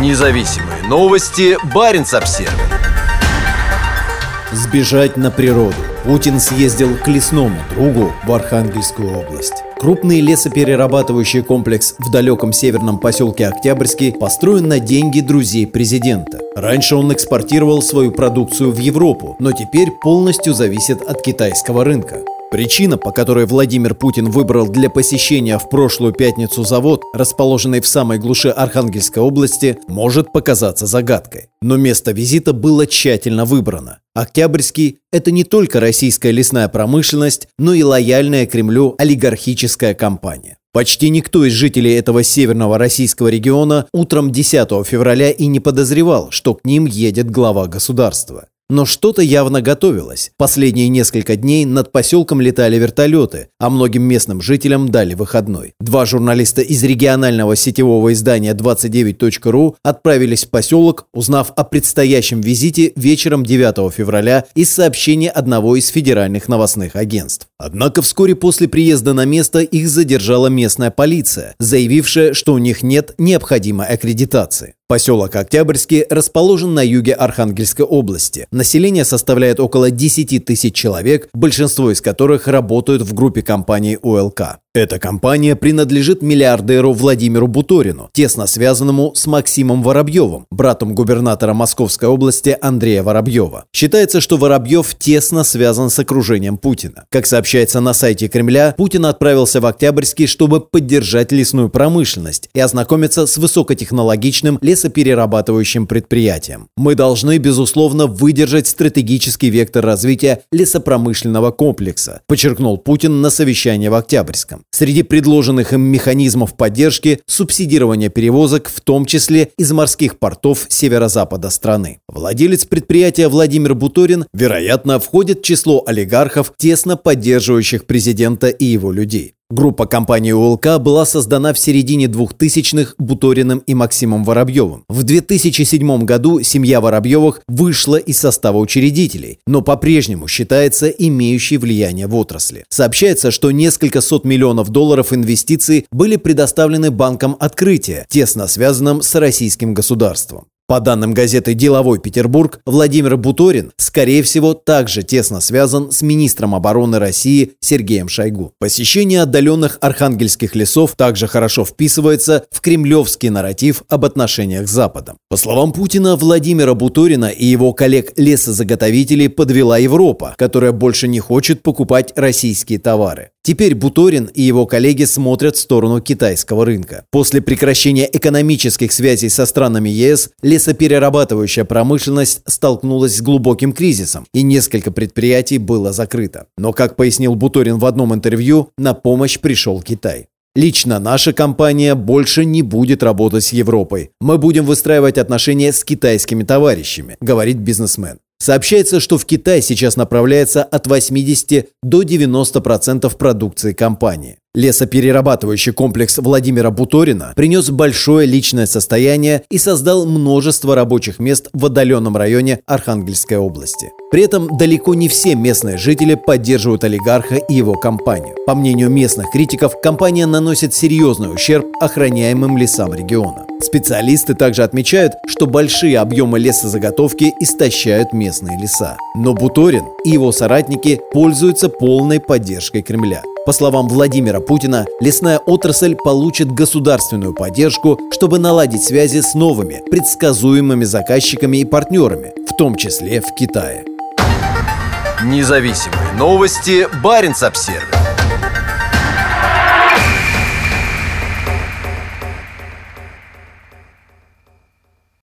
Независимые новости. Барин обсерва Сбежать на природу. Путин съездил к лесному другу в Архангельскую область. Крупный лесоперерабатывающий комплекс в далеком северном поселке Октябрьский построен на деньги друзей президента. Раньше он экспортировал свою продукцию в Европу, но теперь полностью зависит от китайского рынка. Причина, по которой Владимир Путин выбрал для посещения в прошлую пятницу завод, расположенный в самой глуши Архангельской области, может показаться загадкой. Но место визита было тщательно выбрано. Октябрьский – это не только российская лесная промышленность, но и лояльная Кремлю олигархическая компания. Почти никто из жителей этого северного российского региона утром 10 февраля и не подозревал, что к ним едет глава государства. Но что-то явно готовилось. Последние несколько дней над поселком летали вертолеты, а многим местным жителям дали выходной. Два журналиста из регионального сетевого издания 29.ru отправились в поселок, узнав о предстоящем визите вечером 9 февраля из сообщения одного из федеральных новостных агентств. Однако вскоре после приезда на место их задержала местная полиция, заявившая, что у них нет необходимой аккредитации. Поселок Октябрьский расположен на юге Архангельской области. Население составляет около 10 тысяч человек, большинство из которых работают в группе компаний УЛК. Эта компания принадлежит миллиардеру Владимиру Буторину, тесно связанному с Максимом Воробьевым, братом губернатора Московской области Андрея Воробьева. Считается, что Воробьев тесно связан с окружением Путина. Как сообщается на сайте Кремля, Путин отправился в Октябрьский, чтобы поддержать лесную промышленность и ознакомиться с высокотехнологичным лесоперерабатывающим предприятием. Мы должны, безусловно, выдержать стратегический вектор развития лесопромышленного комплекса, подчеркнул Путин на совещании в Октябрьском. Среди предложенных им механизмов поддержки – субсидирование перевозок, в том числе из морских портов северо-запада страны. Владелец предприятия Владимир Буторин, вероятно, входит в число олигархов, тесно поддерживающих президента и его людей. Группа компании УЛК была создана в середине 2000-х Буториным и Максимом Воробьевым. В 2007 году семья Воробьевых вышла из состава учредителей, но по-прежнему считается имеющей влияние в отрасли. Сообщается, что несколько сот миллионов долларов инвестиций были предоставлены банком открытия, тесно связанным с российским государством. По данным газеты «Деловой Петербург», Владимир Буторин, скорее всего, также тесно связан с министром обороны России Сергеем Шойгу. Посещение отдаленных архангельских лесов также хорошо вписывается в кремлевский нарратив об отношениях с Западом. По словам Путина, Владимира Буторина и его коллег-лесозаготовителей подвела Европа, которая больше не хочет покупать российские товары. Теперь Буторин и его коллеги смотрят в сторону китайского рынка. После прекращения экономических связей со странами ЕС, лесоперерабатывающая промышленность столкнулась с глубоким кризисом, и несколько предприятий было закрыто. Но, как пояснил Буторин в одном интервью, на помощь пришел Китай. Лично наша компания больше не будет работать с Европой. Мы будем выстраивать отношения с китайскими товарищами, говорит бизнесмен. Сообщается, что в Китай сейчас направляется от 80 до 90% продукции компании. Лесоперерабатывающий комплекс Владимира Буторина принес большое личное состояние и создал множество рабочих мест в отдаленном районе Архангельской области. При этом далеко не все местные жители поддерживают олигарха и его компанию. По мнению местных критиков, компания наносит серьезный ущерб охраняемым лесам региона. Специалисты также отмечают, что большие объемы лесозаготовки истощают местные леса. Но Буторин и его соратники пользуются полной поддержкой Кремля. По словам Владимира Путина, лесная отрасль получит государственную поддержку, чтобы наладить связи с новыми, предсказуемыми заказчиками и партнерами, в том числе в Китае. Независимые новости. Барин обсервис